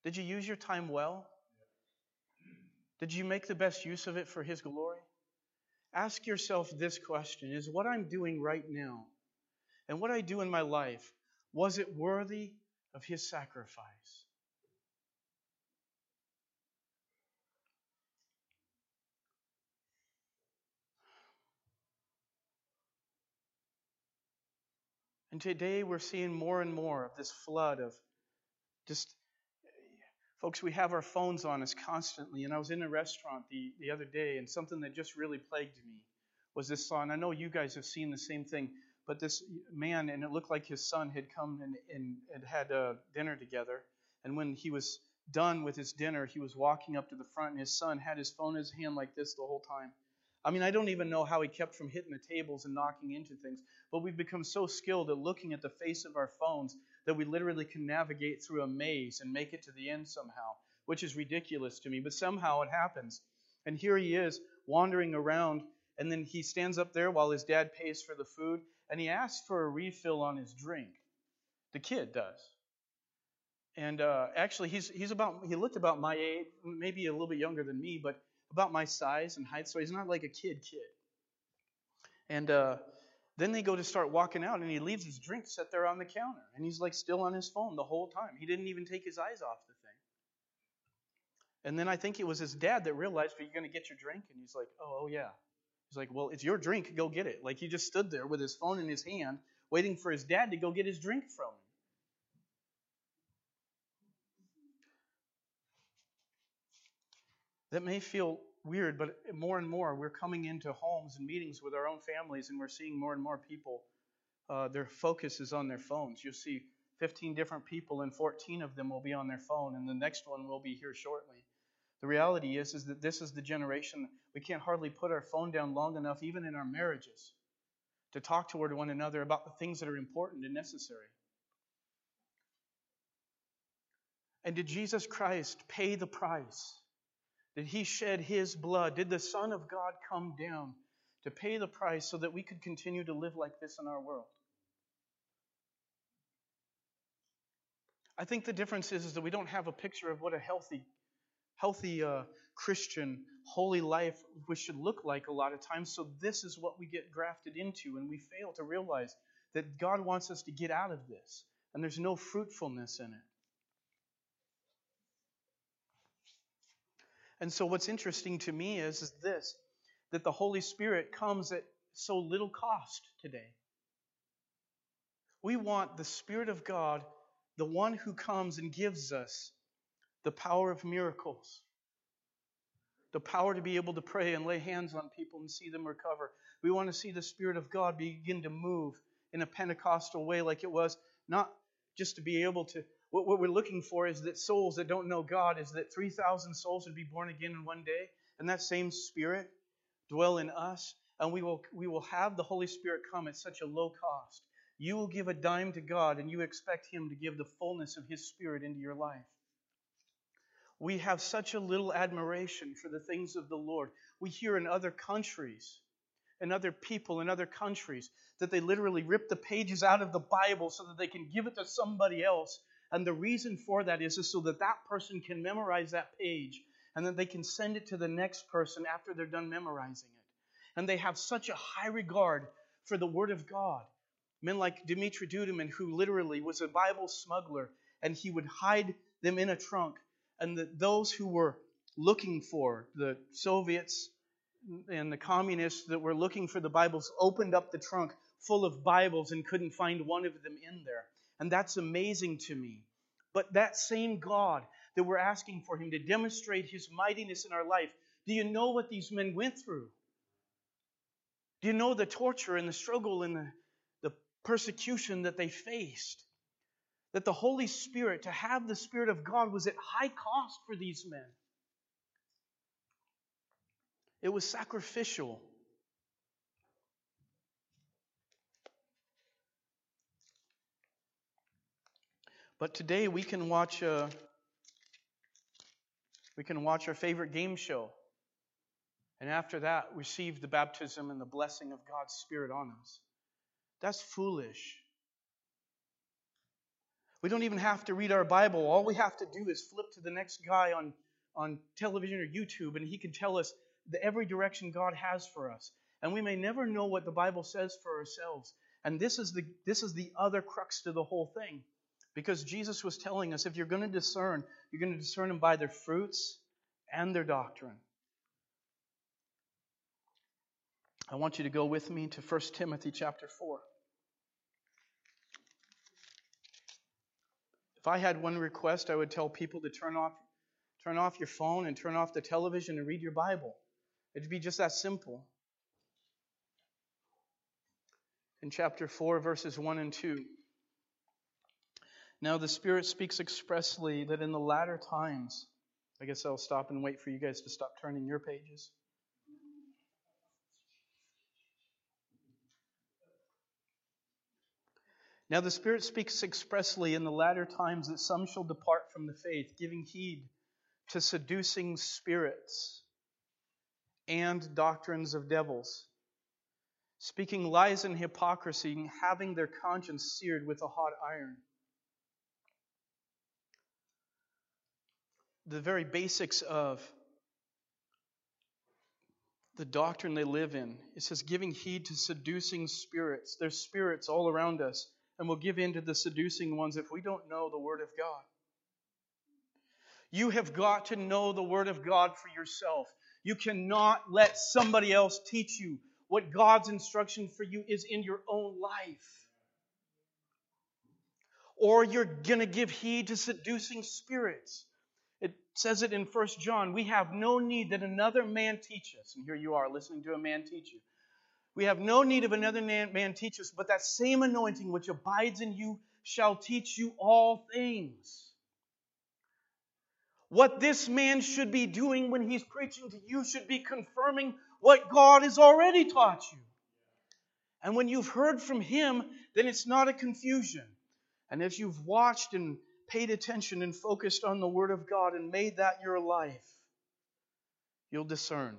Did you use your time well? Did you make the best use of it for His glory? Ask yourself this question Is what I'm doing right now and what I do in my life, was it worthy of His sacrifice? And today we're seeing more and more of this flood of just Folks, we have our phones on us constantly. And I was in a restaurant the, the other day, and something that just really plagued me was this song. I know you guys have seen the same thing, but this man, and it looked like his son had come and, and, and had uh, dinner together. And when he was done with his dinner, he was walking up to the front, and his son had his phone in his hand like this the whole time. I mean, I don't even know how he kept from hitting the tables and knocking into things, but we've become so skilled at looking at the face of our phones that we literally can navigate through a maze and make it to the end somehow, which is ridiculous to me, but somehow it happens. And here he is wandering around, and then he stands up there while his dad pays for the food, and he asks for a refill on his drink. The kid does. And uh, actually, he's, he's about, he looked about my age, maybe a little bit younger than me, but about my size and height, so he's not like a kid kid. And uh, then they go to start walking out, and he leaves his drink set there on the counter. And he's like still on his phone the whole time. He didn't even take his eyes off the thing. And then I think it was his dad that realized, Are you going to get your drink? And he's like, Oh, oh, yeah. He's like, Well, it's your drink. Go get it. Like he just stood there with his phone in his hand, waiting for his dad to go get his drink from him. That may feel weird, but more and more we're coming into homes and meetings with our own families, and we're seeing more and more people. Uh, their focus is on their phones. You'll see 15 different people, and 14 of them will be on their phone, and the next one will be here shortly. The reality is, is that this is the generation we can't hardly put our phone down long enough, even in our marriages, to talk toward one another about the things that are important and necessary. And did Jesus Christ pay the price? Did he shed his blood? Did the Son of God come down to pay the price so that we could continue to live like this in our world? I think the difference is, is that we don't have a picture of what a healthy, healthy uh, Christian, holy life we should look like a lot of times. So this is what we get grafted into, and we fail to realize that God wants us to get out of this, and there's no fruitfulness in it. And so what's interesting to me is, is this that the Holy Spirit comes at so little cost today. We want the Spirit of God the one who comes and gives us the power of miracles, the power to be able to pray and lay hands on people and see them recover. We want to see the Spirit of God begin to move in a Pentecostal way, like it was, not just to be able to. What, what we're looking for is that souls that don't know God, is that 3,000 souls would be born again in one day, and that same Spirit dwell in us, and we will, we will have the Holy Spirit come at such a low cost you will give a dime to God and you expect Him to give the fullness of His Spirit into your life. We have such a little admiration for the things of the Lord. We hear in other countries, and other people in other countries, that they literally rip the pages out of the Bible so that they can give it to somebody else. And the reason for that is, is so that that person can memorize that page and then they can send it to the next person after they're done memorizing it. And they have such a high regard for the Word of God Men like Dimitri Duduman, who literally was a Bible smuggler, and he would hide them in a trunk. And the, those who were looking for, the Soviets and the communists that were looking for the Bibles, opened up the trunk full of Bibles and couldn't find one of them in there. And that's amazing to me. But that same God that we're asking for Him to demonstrate His mightiness in our life, do you know what these men went through? Do you know the torture and the struggle and the persecution that they faced. That the Holy Spirit, to have the Spirit of God, was at high cost for these men. It was sacrificial. But today we can watch a, we can watch our favorite game show. And after that, receive the baptism and the blessing of God's Spirit on us. That's foolish. We don't even have to read our Bible. All we have to do is flip to the next guy on, on television or YouTube, and he can tell us the every direction God has for us. And we may never know what the Bible says for ourselves. And this is the this is the other crux to the whole thing. Because Jesus was telling us if you're going to discern, you're going to discern them by their fruits and their doctrine. I want you to go with me to 1 Timothy chapter 4. If I had one request, I would tell people to turn off, turn off your phone and turn off the television and read your Bible. It'd be just that simple. In chapter 4, verses 1 and 2. Now the Spirit speaks expressly that in the latter times, I guess I'll stop and wait for you guys to stop turning your pages. Now the Spirit speaks expressly in the latter times that some shall depart from the faith, giving heed to seducing spirits and doctrines of devils, speaking lies and hypocrisy, and having their conscience seared with a hot iron. The very basics of the doctrine they live in. It says, giving heed to seducing spirits. There's spirits all around us and we'll give in to the seducing ones if we don't know the Word of God. You have got to know the Word of God for yourself. You cannot let somebody else teach you what God's instruction for you is in your own life. Or you're going to give heed to seducing spirits. Says it in 1 John we have no need that another man teach us. And here you are listening to a man teach you. We have no need of another man teach us, but that same anointing which abides in you shall teach you all things. What this man should be doing when he's preaching to you should be confirming what God has already taught you. And when you've heard from him, then it's not a confusion. And as you've watched and paid attention and focused on the Word of God and made that your life, you'll discern.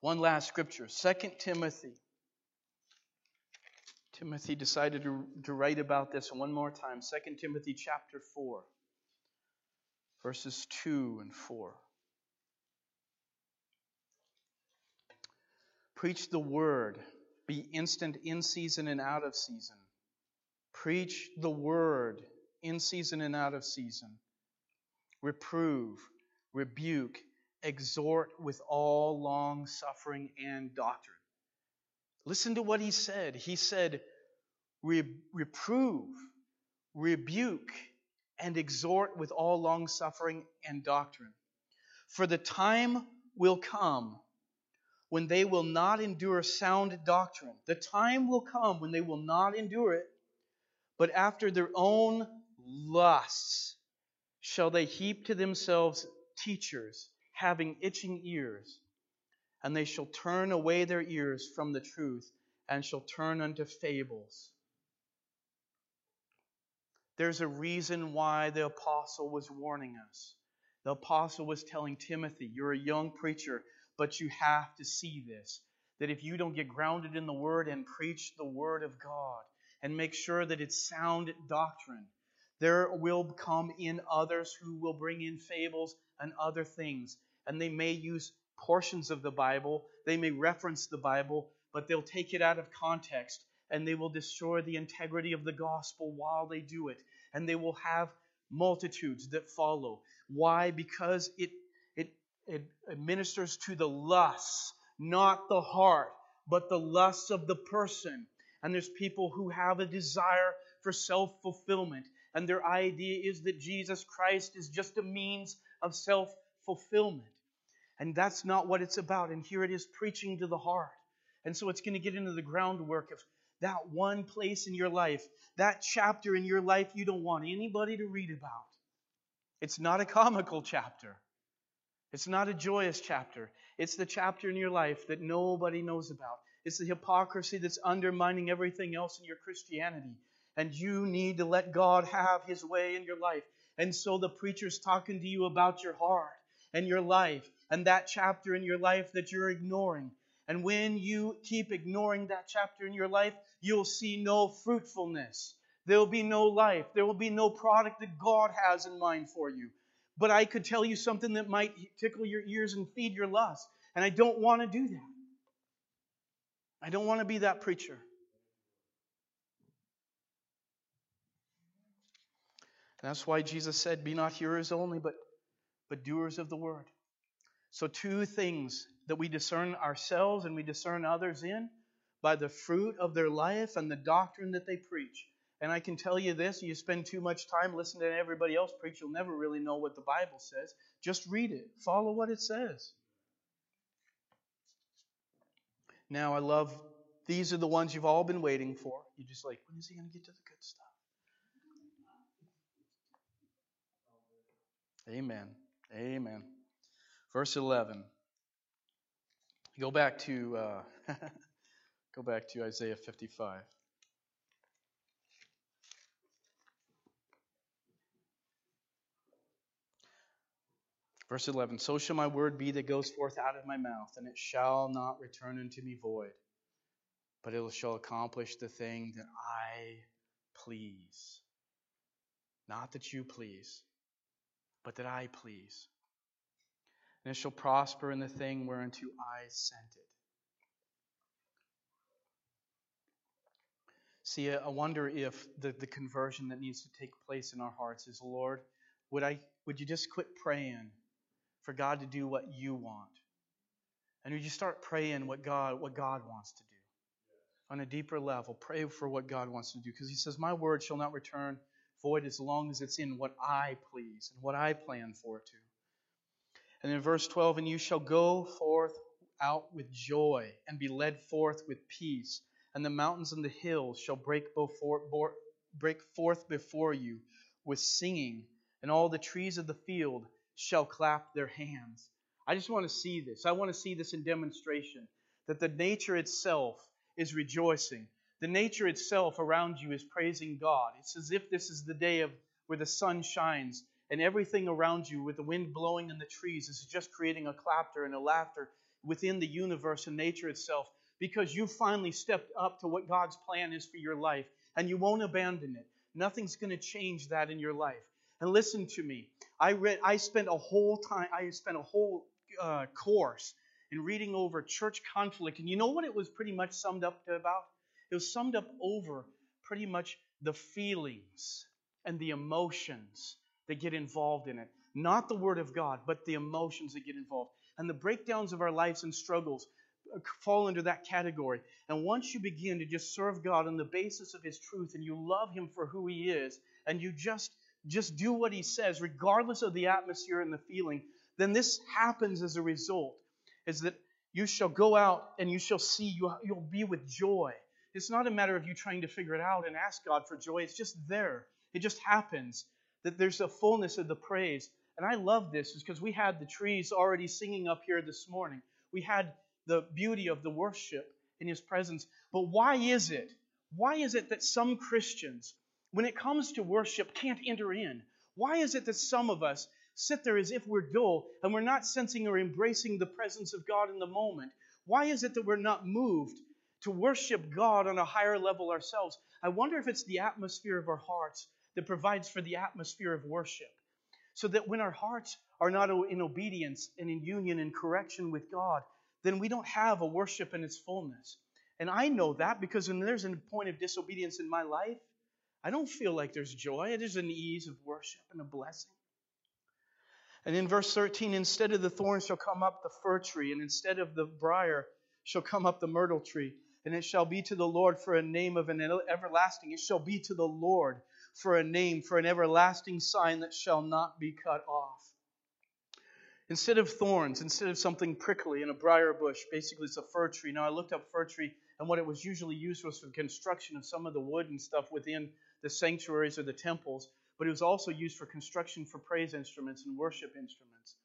One last scripture, 2 Timothy. Timothy decided to, to write about this one more time. 2 Timothy chapter 4, verses 2 and 4. Preach the word. Be instant in season and out of season. Preach the word in season and out of season. Reprove, rebuke, exhort with all long suffering and doctrine. Listen to what he said. He said, reprove, rebuke, and exhort with all long suffering and doctrine. For the time will come when they will not endure sound doctrine. The time will come when they will not endure it, but after their own lusts shall they heap to themselves teachers having itching ears, and they shall turn away their ears from the truth and shall turn unto fables. There's a reason why the apostle was warning us. The apostle was telling Timothy, You're a young preacher, but you have to see this. That if you don't get grounded in the Word and preach the Word of God and make sure that it's sound doctrine, there will come in others who will bring in fables and other things. And they may use portions of the Bible, they may reference the Bible, but they'll take it out of context and they will destroy the integrity of the gospel while they do it. And they will have multitudes that follow. Why? Because it, it, it administers to the lusts, not the heart, but the lusts of the person. And there's people who have a desire for self fulfillment. And their idea is that Jesus Christ is just a means of self fulfillment. And that's not what it's about. And here it is preaching to the heart. And so it's going to get into the groundwork of that one place in your life, that chapter in your life you don't want anybody to read about. It's not a comical chapter. It's not a joyous chapter. It's the chapter in your life that nobody knows about. It's the hypocrisy that's undermining everything else in your Christianity. And you need to let God have His way in your life. And so the preacher's talking to you about your heart and your life and that chapter in your life that you're ignoring. And when you keep ignoring that chapter in your life, you'll see no fruitfulness. There will be no life. There will be no product that God has in mind for you. But I could tell you something that might tickle your ears and feed your lust. And I don't want to do that. I don't want to be that preacher. That's why Jesus said, Be not hearers only, but, but doers of the word. So, two things that we discern ourselves and we discern others in by the fruit of their life and the doctrine that they preach. And I can tell you this you spend too much time listening to everybody else preach, you'll never really know what the Bible says. Just read it, follow what it says. Now, I love these are the ones you've all been waiting for. You're just like, when is he going to get to the good stuff? Amen. Amen. Verse 11. Go back to uh, go back to Isaiah 55. Verse 11 So shall my word be that goes forth out of my mouth, and it shall not return unto me void, but it shall accomplish the thing that I please. Not that you please, but that I please and it shall prosper in the thing whereunto I sent it. See, I wonder if the, the conversion that needs to take place in our hearts is, Lord, would I would you just quit praying for God to do what you want? And would you start praying what God what God wants to do? On a deeper level, pray for what God wants to do. Because he says, My word shall not return void as long as it's in what I please and what I plan for it to. And in verse 12, and you shall go forth out with joy and be led forth with peace, and the mountains and the hills shall break, before, break forth before you with singing, and all the trees of the field shall clap their hands. I just want to see this. I want to see this in demonstration that the nature itself is rejoicing. The nature itself around you is praising God. It's as if this is the day of, where the sun shines and everything around you with the wind blowing in the trees is just creating a clapter and a laughter within the universe and nature itself because you finally stepped up to what God's plan is for your life and you won't abandon it. Nothing's going to change that in your life. And listen to me. I read I spent a whole time I spent a whole uh, course in reading over church conflict and you know what it was pretty much summed up to about? It was summed up over pretty much the feelings and the emotions that get involved in it. Not the Word of God, but the emotions that get involved. And the breakdowns of our lives and struggles uh, fall into that category. And once you begin to just serve God on the basis of His truth and you love Him for who He is, and you just just do what He says, regardless of the atmosphere and the feeling, then this happens as a result. Is that you shall go out and you shall see, you, you'll be with joy. It's not a matter of you trying to figure it out and ask God for joy. It's just there. It just happens that there's a fullness of the praise. And I love this is because we had the trees already singing up here this morning. We had the beauty of the worship in his presence. But why is it? Why is it that some Christians, when it comes to worship, can't enter in? Why is it that some of us sit there as if we're dull and we're not sensing or embracing the presence of God in the moment? Why is it that we're not moved to worship God on a higher level ourselves? I wonder if it's the atmosphere of our hearts that provides for the atmosphere of worship. So that when our hearts are not in obedience and in union and correction with God, then we don't have a worship in its fullness. And I know that because when there's a point of disobedience in my life, I don't feel like there's joy. There's an ease of worship and a blessing. And in verse 13, instead of the thorn shall come up the fir tree, and instead of the brier shall come up the myrtle tree. And it shall be to the Lord for a name of an everlasting. It shall be to the Lord for a name, for an everlasting sign that shall not be cut off. Instead of thorns, instead of something prickly in a briar bush, basically it's a fir tree. Now I looked up fir tree, and what it was usually used was for the construction of some of the wood and stuff within the sanctuaries or the temples, but it was also used for construction for praise instruments and worship instruments.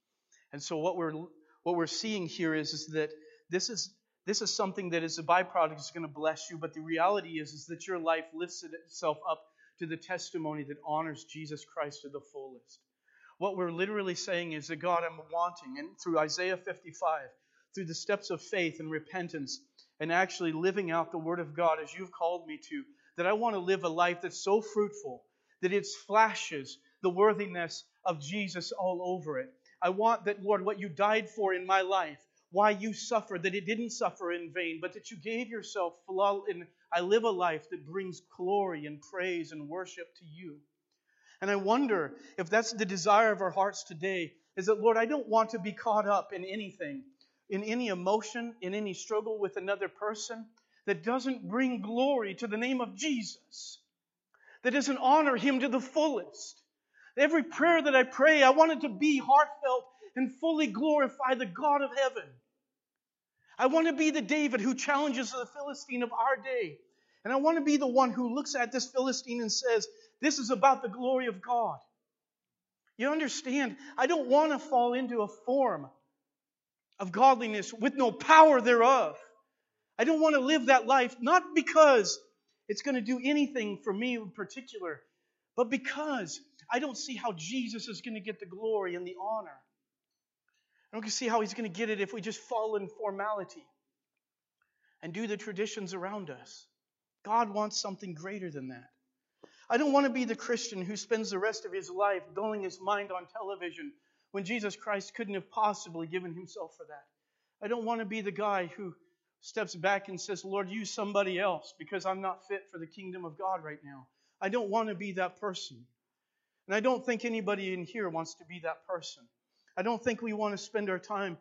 And so what we're what we're seeing here is, is that this is this is something that is a byproduct is going to bless you, but the reality is, is that your life lifts itself up to the testimony that honors Jesus Christ to the fullest. What we're literally saying is that God, I'm wanting, and through Isaiah 55, through the steps of faith and repentance, and actually living out the Word of God as you've called me to, that I want to live a life that's so fruitful that it flashes the worthiness of Jesus all over it. I want that, Lord, what you died for in my life, why you suffered, that it didn't suffer in vain, but that you gave yourself in I live a life that brings glory and praise and worship to you. And I wonder if that's the desire of our hearts today is that, Lord, I don't want to be caught up in anything, in any emotion, in any struggle with another person that doesn't bring glory to the name of Jesus, that doesn't honor Him to the fullest. Every prayer that I pray, I want it to be heartfelt and fully glorify the God of heaven. I want to be the David who challenges the Philistine of our day. And I want to be the one who looks at this Philistine and says, This is about the glory of God. You understand? I don't want to fall into a form of godliness with no power thereof. I don't want to live that life, not because it's going to do anything for me in particular, but because I don't see how Jesus is going to get the glory and the honor. I don't see how he's going to get it if we just fall in formality and do the traditions around us. God wants something greater than that. I don't want to be the Christian who spends the rest of his life dulling his mind on television when Jesus Christ couldn't have possibly given himself for that. I don't want to be the guy who steps back and says, Lord, use somebody else because I'm not fit for the kingdom of God right now. I don't want to be that person. And I don't think anybody in here wants to be that person. I don't think we want to spend our time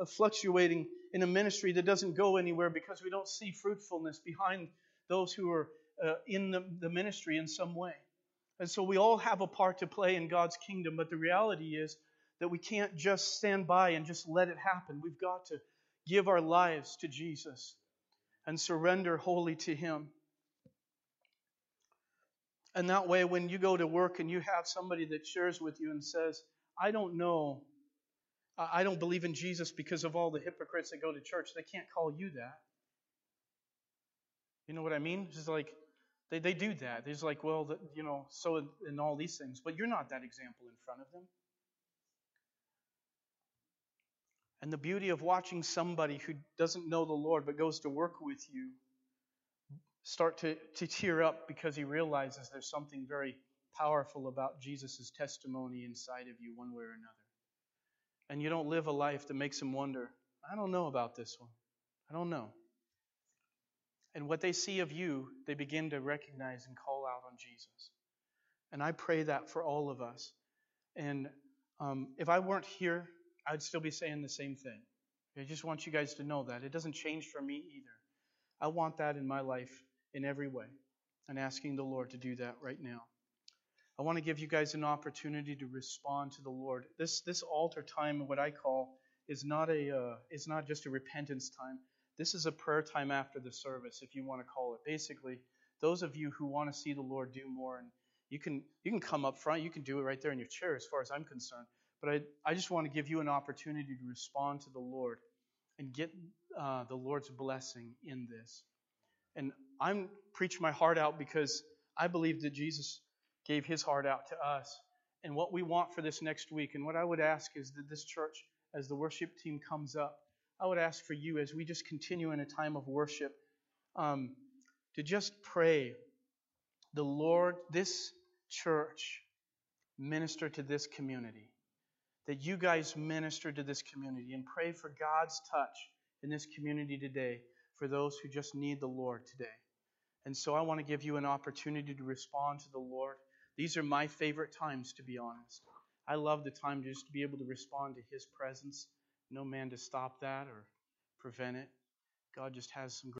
uh, fluctuating in a ministry that doesn't go anywhere because we don't see fruitfulness behind those who are uh, in the, the ministry in some way. And so we all have a part to play in God's kingdom, but the reality is that we can't just stand by and just let it happen. We've got to give our lives to Jesus and surrender wholly to Him. And that way, when you go to work and you have somebody that shares with you and says, I don't know. I don't believe in Jesus because of all the hypocrites that go to church. They can't call you that. You know what I mean? It's like, They, they do that. There's like, well, the, you know, so in all these things, but you're not that example in front of them. And the beauty of watching somebody who doesn't know the Lord but goes to work with you start to, to tear up because he realizes there's something very powerful about Jesus' testimony inside of you, one way or another. And you don't live a life that makes them wonder, I don't know about this one. I don't know. And what they see of you, they begin to recognize and call out on Jesus. And I pray that for all of us. And um, if I weren't here, I'd still be saying the same thing. I just want you guys to know that. It doesn't change for me either. I want that in my life in every way. And asking the Lord to do that right now. I want to give you guys an opportunity to respond to the Lord. This this altar time, what I call, is not a uh, is not just a repentance time. This is a prayer time after the service, if you want to call it. Basically, those of you who want to see the Lord do more, and you can you can come up front, you can do it right there in your chair, as far as I'm concerned. But I I just want to give you an opportunity to respond to the Lord and get uh, the Lord's blessing in this. And I'm preaching my heart out because I believe that Jesus gave his heart out to us and what we want for this next week. And what I would ask is that this church, as the worship team comes up, I would ask for you as we just continue in a time of worship um, to just pray the Lord, this church, minister to this community. That you guys minister to this community and pray for God's touch in this community today for those who just need the Lord today. And so I want to give you an opportunity to respond to the Lord. These are my favorite times, to be honest. I love the time just to be able to respond to His presence. No man to stop that or prevent it. God just has some